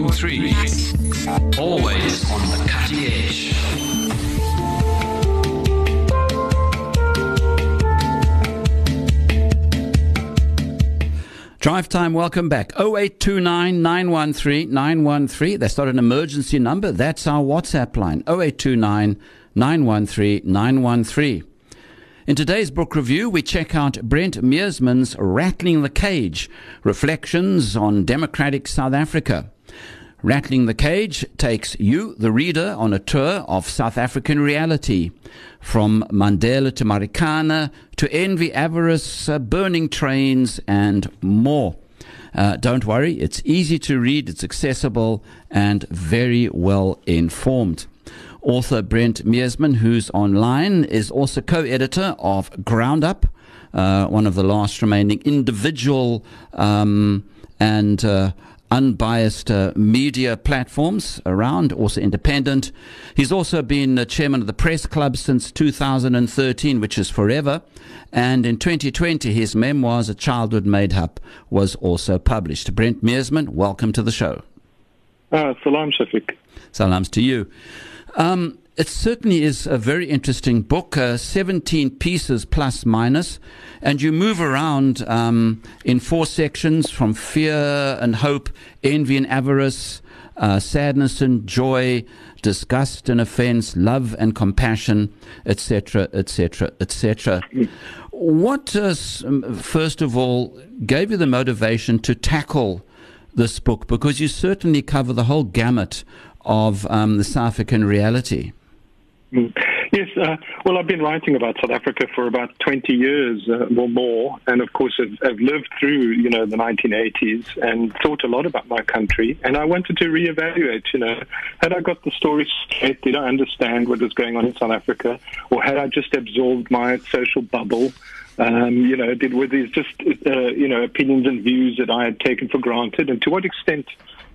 101.3. Always on the cutting edge. Drive time, welcome back. 0829 913 913. That's not an emergency number. That's our WhatsApp line. 0829 913 913. In today's book review, we check out Brent Meersman's Rattling the Cage Reflections on Democratic South Africa. Rattling the Cage takes you, the reader, on a tour of South African reality. From Mandela to Marikana to envy, avarice, uh, burning trains, and more. Uh, don't worry, it's easy to read, it's accessible, and very well informed. Author Brent Meersman, who's online, is also co editor of Ground Up, uh, one of the last remaining individual um, and uh, unbiased uh, media platforms around, also independent. He's also been uh, chairman of the Press Club since 2013, which is forever. And in 2020, his memoirs, A Childhood Made Up, was also published. Brent Meersman, welcome to the show. Uh, salam, Shafiq. Salams to you. Um, it certainly is a very interesting book, uh, 17 pieces plus minus, and you move around um, in four sections from fear and hope, envy and avarice, uh, sadness and joy, disgust and offense, love and compassion, etc., etc., etc. What, uh, first of all, gave you the motivation to tackle this book? Because you certainly cover the whole gamut of um, the South African reality. Mm. Yes, uh, well, I've been writing about South Africa for about 20 years uh, or more, and of course, I've, I've, lived through, you know, the 1980s and thought a lot about my country. And I wanted to reevaluate, you know, had I got the story straight? Did I understand what was going on in South Africa, or had I just absorbed my social bubble? Um, you know, did were these just, uh, you know, opinions and views that I had taken for granted, and to what extent?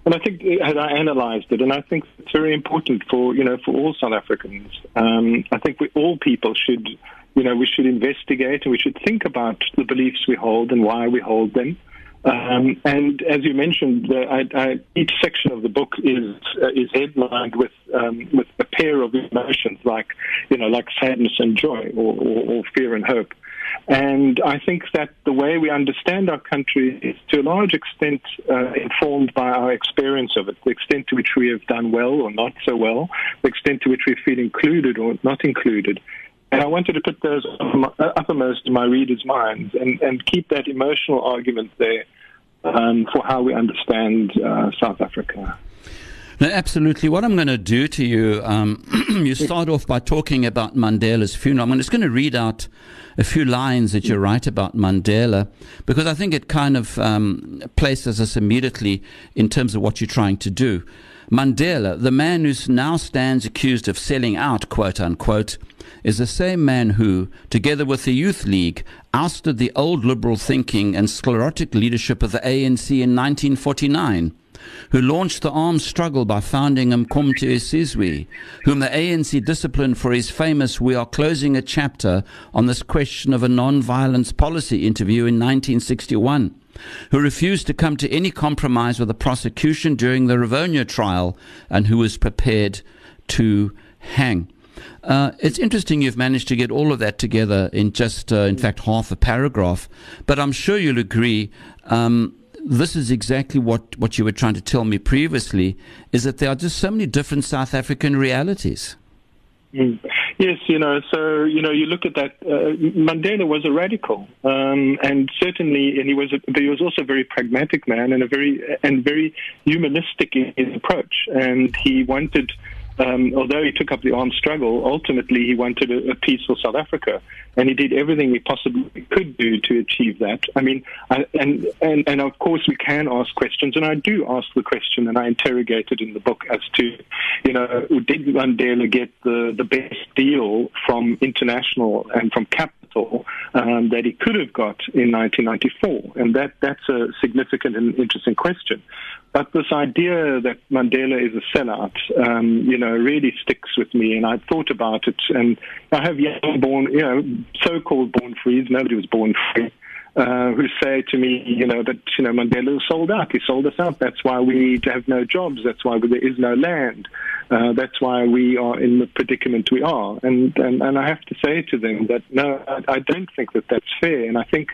And I think had I analysed it, and I think it's very important for you know for all South Africans. Um, I think we, all people should, you know, we should investigate and we should think about the beliefs we hold and why we hold them. Um, and as you mentioned, the, I, I, each section of the book is uh, is headlined with um, with a pair of emotions like you know like sadness and joy, or, or, or fear and hope. And I think that the way we understand our country is to a large extent uh, informed by our experience of it, the extent to which we have done well or not so well, the extent to which we feel included or not included. And I wanted to put those uppermost in my readers' minds and, and keep that emotional argument there um, for how we understand uh, South Africa. No, absolutely. What I'm going to do to you, um, you start off by talking about Mandela's funeral. I'm just going to read out a few lines that you write about Mandela because I think it kind of um, places us immediately in terms of what you're trying to do. Mandela, the man who now stands accused of selling out, quote unquote, is the same man who, together with the Youth League, ousted the old liberal thinking and sclerotic leadership of the ANC in 1949 who launched the armed struggle by founding Umkhonto weSizwe, whom the ANC disciplined for his famous We Are Closing a Chapter on this question of a non-violence policy interview in 1961 who refused to come to any compromise with the prosecution during the Rivonia trial and who was prepared to hang. Uh, it's interesting you've managed to get all of that together in just, uh, in fact, half a paragraph. But I'm sure you'll agree um, this is exactly what, what you were trying to tell me previously, is that there are just so many different South African realities. Mm. Yes, you know, so, you know, you look at that, uh, Mandela was a radical, um, and certainly, and he was, a, but he was also a very pragmatic man and a very, and very humanistic in his approach, and he wanted um, although he took up the armed struggle, ultimately he wanted a, a, peaceful South Africa, and he did everything he possibly could do to achieve that. I mean, I, and and and of course we can ask questions, and I do ask the question, and I interrogate it in the book as to, you know, did Mandela get the the best deal from international and from capital um, that he could have got in 1994, and that that's a significant and interesting question. But this idea that Mandela is a sellout, um, you know, really sticks with me. And I thought about it. And I have young born, you know, so-called born frees. Nobody was born free. uh, who say to me, you know, that you know Mandela sold out. He sold us out. That's why we have no jobs. That's why there is no land. Uh, that's why we are in the predicament we are. And, and and I have to say to them that no, I, I don't think that that's fair. And I think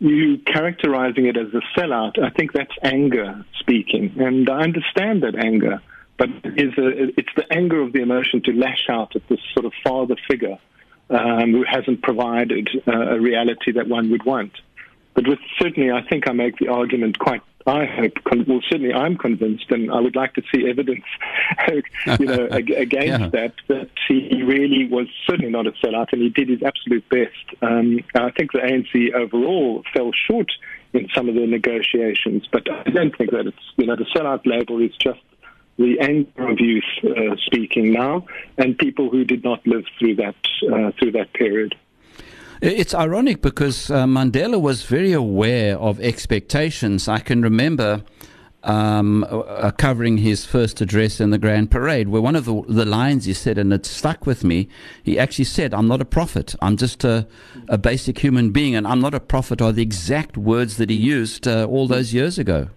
you characterizing it as a sellout, I think that's anger speaking, and I understand that anger. But it's, a, it's the anger of the emotion to lash out at this sort of father figure um, who hasn't provided uh, a reality that one would want. But with, certainly, I think I make the argument quite. I hope, well, certainly, I'm convinced, and I would like to see evidence, you know, against yeah. that. That he really was certainly not a sellout, and he did his absolute best. Um, I think the ANC overall fell short in some of the negotiations, but I don't think that it's you know the sellout label is just the anger of youth uh, speaking now, and people who did not live through that uh, through that period. It's ironic because uh, Mandela was very aware of expectations. I can remember um, uh, covering his first address in the Grand Parade, where one of the, the lines he said, and it stuck with me, he actually said, I'm not a prophet. I'm just a, a basic human being, and I'm not a prophet, are the exact words that he used uh, all those years ago.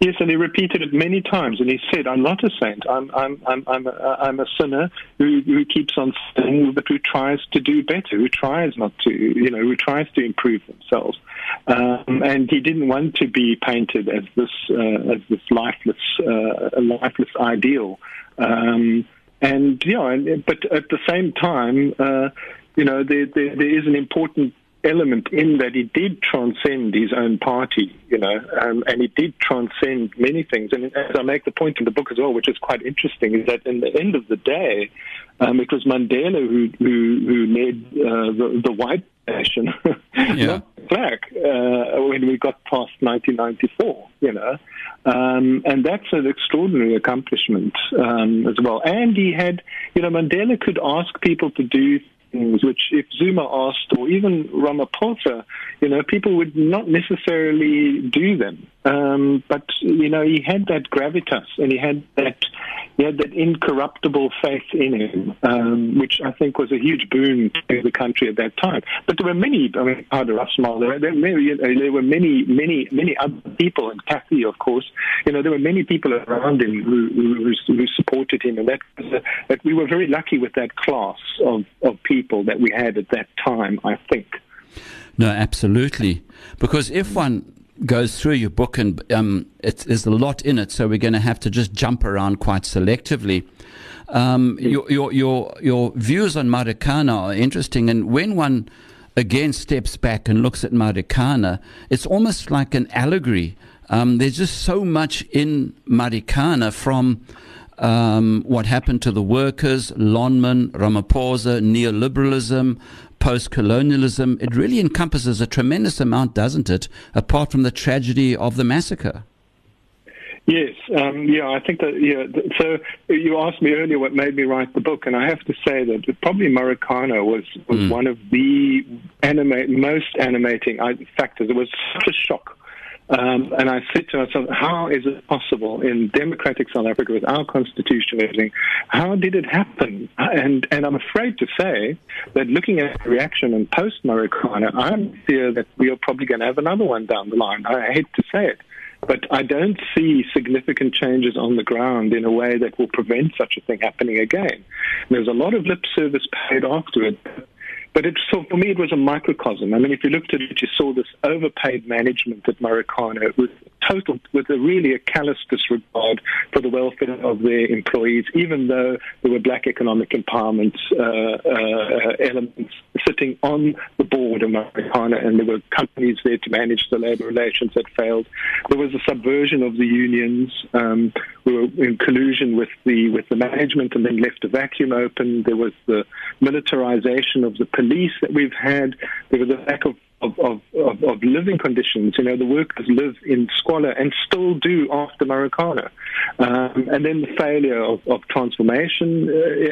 Yes, and he repeated it many times, and he said, "I'm not a saint. I'm I'm I'm I'm a, I'm a sinner who, who keeps on sinning, but who tries to do better, who tries not to, you know, who tries to improve themselves." Um, and he didn't want to be painted as this uh, as this lifeless uh, lifeless ideal. Um, and yeah, and, but at the same time, uh, you know, there, there, there is an important element in that he did transcend his own party, you know, um, and he did transcend many things. And as I make the point in the book as well, which is quite interesting, is that in the end of the day, um, it was Mandela who who, who led uh, the, the white nation, yeah. black, uh, when we got past 1994, you know. Um, and that's an extraordinary accomplishment um, as well. And he had, you know, Mandela could ask people to do things which if Zuma asked or even Ramaphosa, you know, people would not necessarily do them. Um, but you know, he had that gravitas and he had that he had that incorruptible faith in him, um, which I think was a huge boon to the country at that time. But there were many, I mean, Pada Rusmal, there, there, there were many, many, many other people, and Kathy, of course. You know, there were many people around him who, who, who supported him, and that, a, that we were very lucky with that class of, of people that we had at that time, I think. No, absolutely. Because if one goes through your book, and um, it, there's a lot in it, so we're going to have to just jump around quite selectively. Um, your, your, your, your views on Marikana are interesting, and when one again steps back and looks at Marikana, it's almost like an allegory. Um, there's just so much in Marikana from um, what happened to the workers, Lonmin, Ramaphosa, neoliberalism, post colonialism, it really encompasses a tremendous amount, doesn't it, apart from the tragedy of the massacre? Yes, um, yeah, I think that, yeah. So you asked me earlier what made me write the book, and I have to say that probably Marikana was, was mm. one of the animate, most animating factors. It was such a shock um, and I said to myself, how is it possible in democratic South Africa with our constitution and everything? How did it happen? And and I'm afraid to say that looking at the reaction and post Marikana, I'm fear that we are probably going to have another one down the line. I hate to say it. But I don't see significant changes on the ground in a way that will prevent such a thing happening again. There's a lot of lip service paid after it, but it, so for me, it was a microcosm. I mean, if you looked at it, you saw this overpaid management at Marikana with total, with a really a callous disregard for the welfare of their employees, even though there were black economic empowerment uh, uh, elements sitting on the board of Marikana, and there were companies there to manage the labor relations that failed. There was a subversion of the unions. Um, were in collusion with the with the management, and then left a vacuum open. There was the militarization of the police that we've had. There was a lack of of, of, of, of, living conditions. You know, the workers live in squalor and still do after Marikana. Um, and then the failure of, of transformation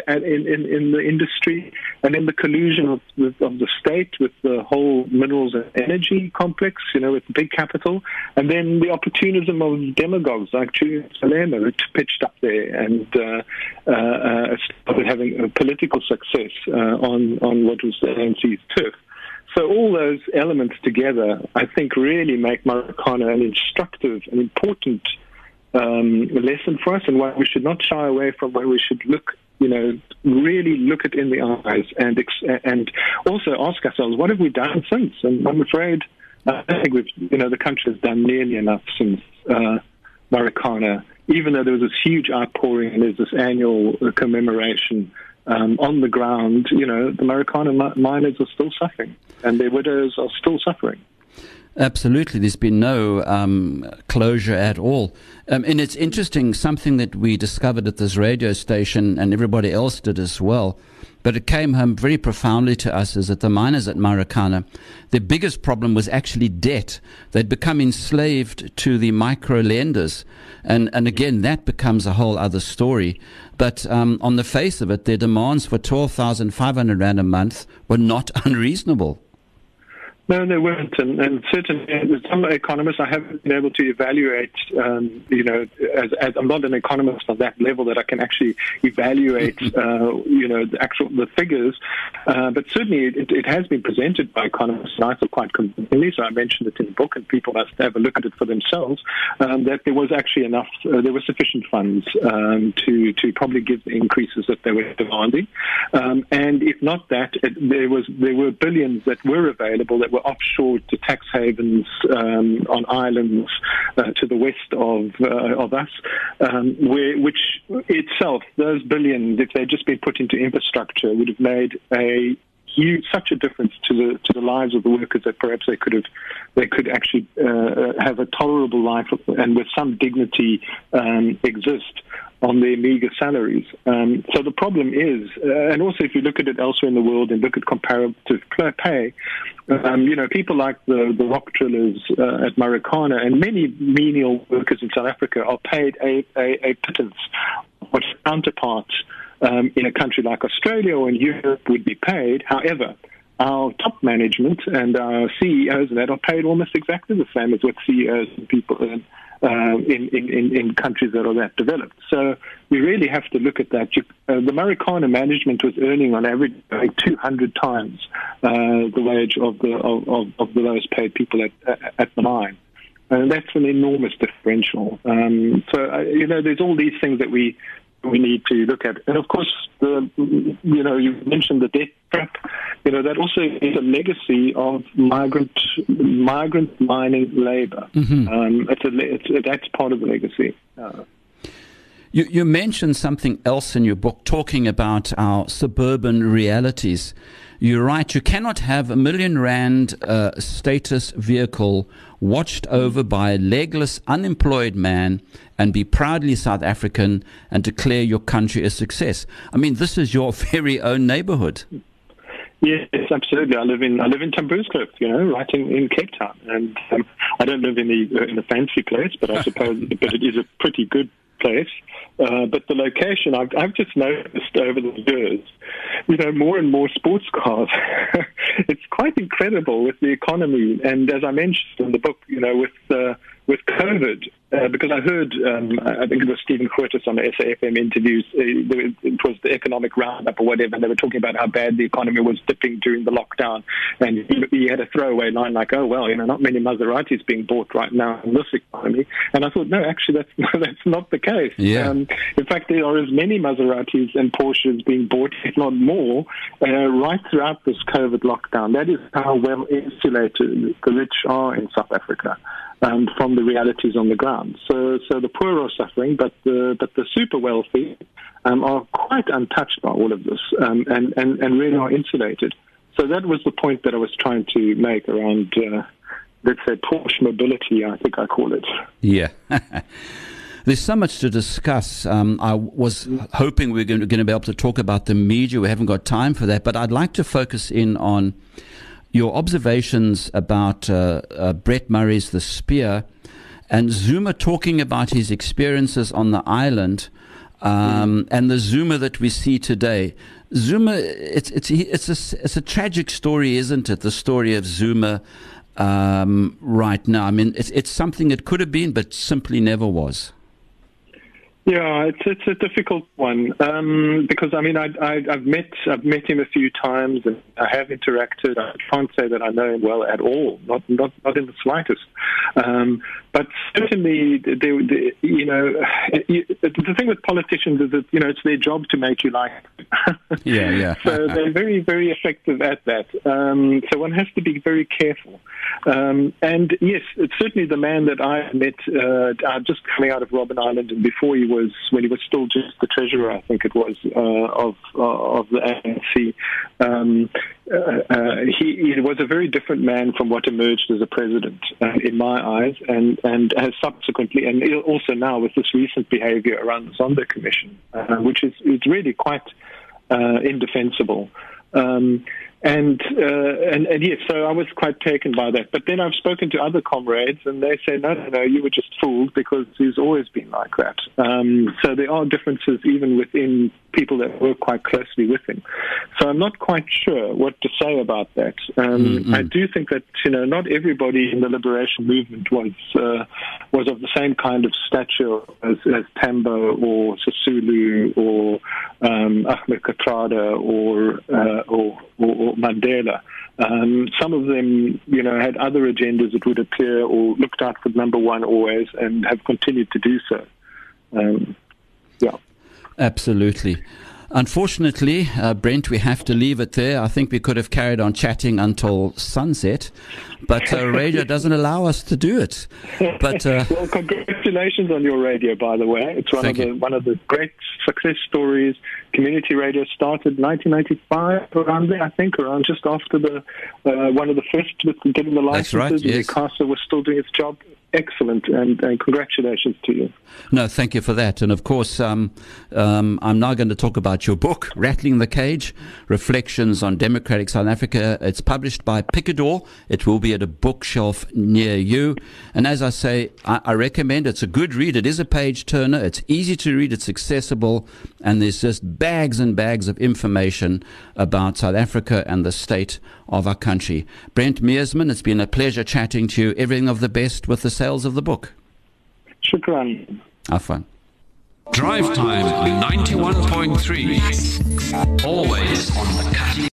uh, in, in, in, the industry, and then the collusion of, of the state with the whole minerals and energy complex, you know, with big capital, and then the opportunism of demagogues like Julius Malema who pitched up there and uh, uh, uh, started having political success uh, on, on what was the ANC's turf. So all those elements together, I think, really make Marikana an instructive and important um, lesson for us, and why we should not shy away from where we should look. You know, really look it in the eyes, and and also ask ourselves, what have we done since? And I'm afraid, I think we've, you know, the country has done nearly enough since uh. Even though there was this huge outpouring and there's this annual commemoration um, on the ground, you know, the Marikana miners are still suffering, and their widows are still suffering. Absolutely. There's been no um, closure at all. Um, and it's interesting, something that we discovered at this radio station, and everybody else did as well, but it came home very profoundly to us is that the miners at Marikana, their biggest problem was actually debt. They'd become enslaved to the micro lenders. And, and again, that becomes a whole other story. But um, on the face of it, their demands for 12,500 Rand a month were not unreasonable. No, they weren't, and, and certainly some economists I haven't been able to evaluate. Um, you know, as, as, I'm not an economist on that level that I can actually evaluate. Uh, you know, the actual the figures, uh, but certainly it, it, has been presented by economists, and I feel quite convincingly. So I mentioned it in the book, and people must have a look at it for themselves. Um, that there was actually enough, uh, there were sufficient funds um, to to probably give the increases that they were demanding, um, and if not that, it, there was there were billions that were available that were offshore to tax havens um, on islands uh, to the west of uh, of us, um, where, which itself, those billions, if they'd just been put into infrastructure, would have made a huge, such a difference to the to the lives of the workers that perhaps they could have they could actually uh, have a tolerable life and with some dignity um, exist on their meager salaries. Um, so the problem is, uh, and also if you look at it elsewhere in the world and look at comparative pay, um, you know, people like the, the rock drillers uh, at Marikana and many menial workers in South Africa are paid a, a, a pittance, what counterparts um, in a country like Australia or in Europe would be paid. However, our top management and our CEOs and that are paid almost exactly the same as what CEOs and people earn uh, in, in, in countries that are that developed. So we really have to look at that. Uh, the Marikana management was earning on average like 200 times uh, the wage of the of, of, of the lowest paid people at, at the mine. And that's an enormous differential. Um, so, uh, you know, there's all these things that we we need to look at. And of course, the, you know, you mentioned the debt trap. You know, that also is a legacy of migrant migrant mining labor. Mm-hmm. Um, it's a, it's, that's part of the legacy. Uh, you, you mentioned something else in your book, talking about our suburban realities. You're right. You cannot have a million rand uh, status vehicle watched over by a legless, unemployed man and be proudly South African and declare your country a success. I mean, this is your very own neighborhood. Yes, absolutely. I live in I live in Tamboerskloof, you know, right in, in Cape Town, and um, I don't live in the in a fancy place, but I suppose but it is a pretty good place. Uh, but the location, I've, I've just noticed over the years, you know, more and more sports cars. it's quite incredible with the economy. And as I mentioned in the book, you know, with uh, with COVID, uh, because I heard, um, I think it was Stephen Curtis on the SAFM interviews, uh, it was the economic roundup or whatever, and they were talking about how bad the economy was dipping during the lockdown. And he, he had a throwaway line like, oh, well, you know, not many Maseratis being bought right now in this economy. And I thought, no, actually, that's, that's not the case. Yeah. Um, in fact, there are as many Maseratis and Porsches being bought, if not more, uh, right throughout this COVID lockdown. That is how well insulated the rich are in South Africa um, from the realities on the ground. So, so the poor are suffering, but the but the super wealthy um, are quite untouched by all of this, um, and, and and really are insulated. So that was the point that I was trying to make around, uh, let's say, Porsche mobility. I think I call it. Yeah. There's so much to discuss. Um, I was hoping we are going to be able to talk about the media. We haven't got time for that, but I'd like to focus in on your observations about uh, uh, Brett Murray's The Spear and Zuma talking about his experiences on the island um, and the Zuma that we see today. Zuma, it's, it's, it's, a, it's a tragic story, isn't it? The story of Zuma um, right now. I mean, it's, it's something that could have been, but simply never was. Yeah, it's it's a difficult one um, because I mean I, I, I've met I've met him a few times and I have interacted. I can't say that I know him well at all, not not not in the slightest. Um, but certainly, they, they, you know, the thing with politicians is that you know it's their job to make you like. yeah, yeah. so they're very very effective at that. Um, so one has to be very careful. Um, and yes, it's certainly the man that I met uh, just coming out of Robben Island and before he was when he was still just the treasurer, I think it was uh, of uh, of the ANC. Um, uh, uh, he, he, was a very different man from what emerged as a president, uh, in my eyes, and and has subsequently, and also now with this recent behaviour around the Zondo Commission, uh, which is is really quite indefensible. Um, and, uh, and and yes, so I was quite taken by that. But then I've spoken to other comrades, and they say, no, no, no, you were just fooled because he's always been like that. Um, so there are differences even within people that work quite closely with him. So I'm not quite sure what to say about that. Um, mm-hmm. I do think that you know not everybody in the liberation movement was uh, was of the same kind of stature as, as Tambo or Sisulu or um, Ahmed Kathrada or, uh, or, or, or Mandela. Um, some of them, you know, had other agendas, it would appear, or looked out for number one always, and have continued to do so. Um, yeah. Absolutely. Unfortunately, uh, Brent, we have to leave it there. I think we could have carried on chatting until sunset, but uh, radio doesn't allow us to do it. But uh, well, congratulations on your radio, by the way. It's one of the you. one of the great success stories. Community radio started 1995 around there, I think, around just after the uh, one of the first with getting the licenses. That's right. Yes. ICASA was still doing its job excellent, and, and, congratulations to you. No, thank you for that. And of course, um, um, I'm now going to talk about your book, Rattling the Cage Reflections on Democratic South Africa. It's published by Picador. It will be at a bookshelf near you. And as I say, I, I recommend it's a good read. It is a page turner, it's easy to read, it's accessible, and there's just bags and bags of information about South Africa and the state of our country. Brent Meersman, it's been a pleasure chatting to you. Everything of the best with the sales of the book. Shukran. Have. Drive time 91.3. Always on the cutting